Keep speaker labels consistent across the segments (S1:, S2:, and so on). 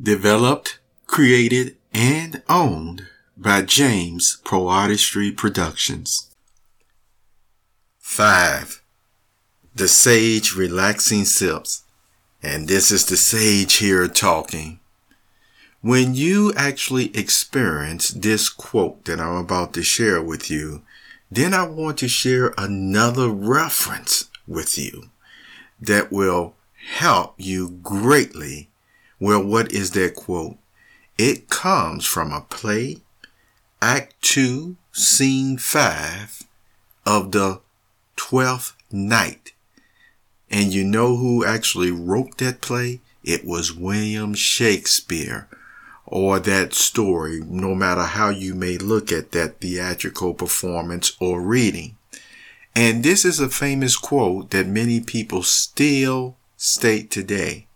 S1: Developed, created, and owned by James Poe Artistry Productions. 5. The Sage Relaxing Sips. And this is the sage here talking. When you actually experience this quote that I'm about to share with you, then I want to share another reference with you that will help you greatly. Well, what is that quote? It comes from a play, Act 2, Scene 5 of the Twelfth Night. And you know who actually wrote that play? It was William Shakespeare or that story, no matter how you may look at that theatrical performance or reading. And this is a famous quote that many people still state today.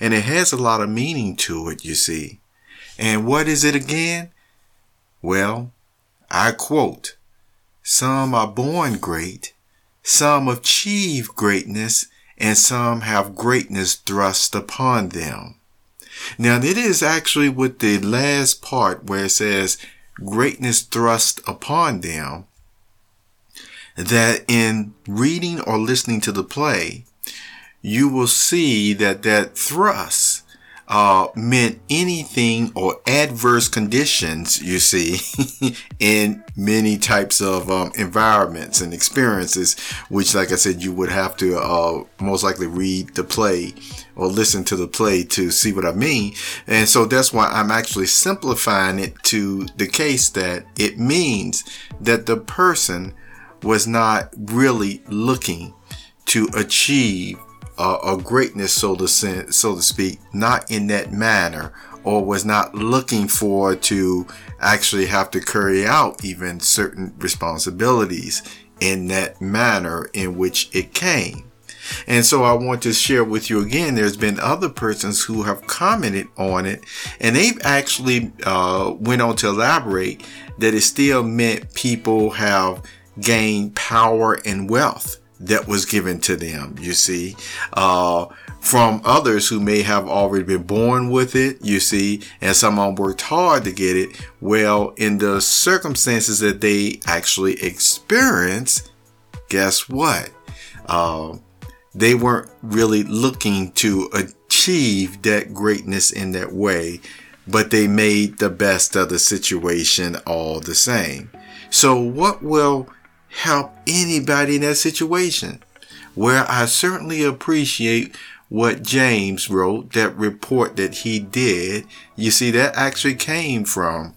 S1: And it has a lot of meaning to it, you see. And what is it again? Well, I quote, some are born great, some achieve greatness, and some have greatness thrust upon them. Now, it is actually with the last part where it says greatness thrust upon them that in reading or listening to the play, you will see that that thrust uh, meant anything or adverse conditions you see in many types of um, environments and experiences, which, like I said, you would have to uh, most likely read the play or listen to the play to see what I mean. And so that's why I'm actually simplifying it to the case that it means that the person was not really looking to achieve a greatness, so to so to speak, not in that manner, or was not looking for to actually have to carry out even certain responsibilities in that manner in which it came. And so I want to share with you again, there's been other persons who have commented on it and they've actually uh, went on to elaborate that it still meant people have gained power and wealth that was given to them, you see, uh, from others who may have already been born with it, you see, and some worked hard to get it. Well, in the circumstances that they actually experience, guess what? Uh, they weren't really looking to achieve that greatness in that way, but they made the best of the situation all the same. So what will help anybody in that situation. Where I certainly appreciate what James wrote, that report that he did. You see, that actually came from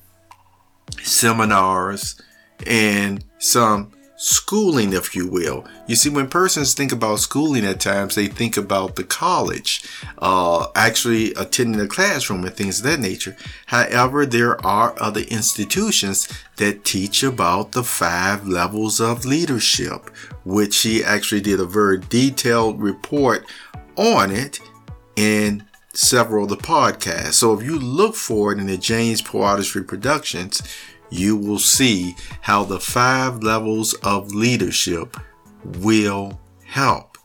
S1: seminars and some schooling, if you will. You see, when persons think about schooling at times, they think about the college, uh, actually attending a classroom and things of that nature. However, there are other institutions that teach about the five levels of leadership, which he actually did a very detailed report on it in several of the podcasts. So if you look for it in the James Poe Artistry Productions, you will see how the five levels of leadership will help.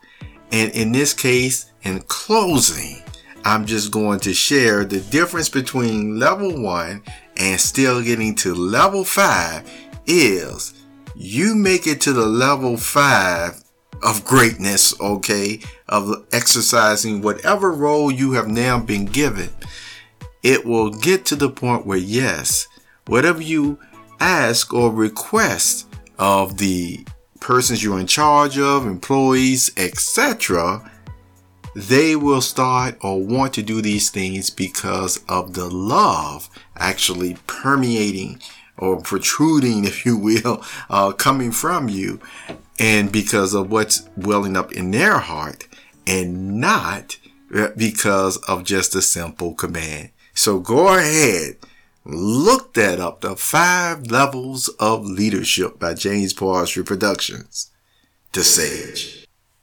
S1: And in this case, in closing, I'm just going to share the difference between level one and still getting to level five is you make it to the level five of greatness, okay, of exercising whatever role you have now been given. It will get to the point where, yes, whatever you ask or request of the persons you're in charge of, employees, etc., they will start or want to do these things because of the love actually permeating or protruding, if you will, uh, coming from you, and because of what's welling up in their heart, and not because of just a simple command. So go ahead Look that up. The Five Levels of Leadership by James Poe Productions. The Sage.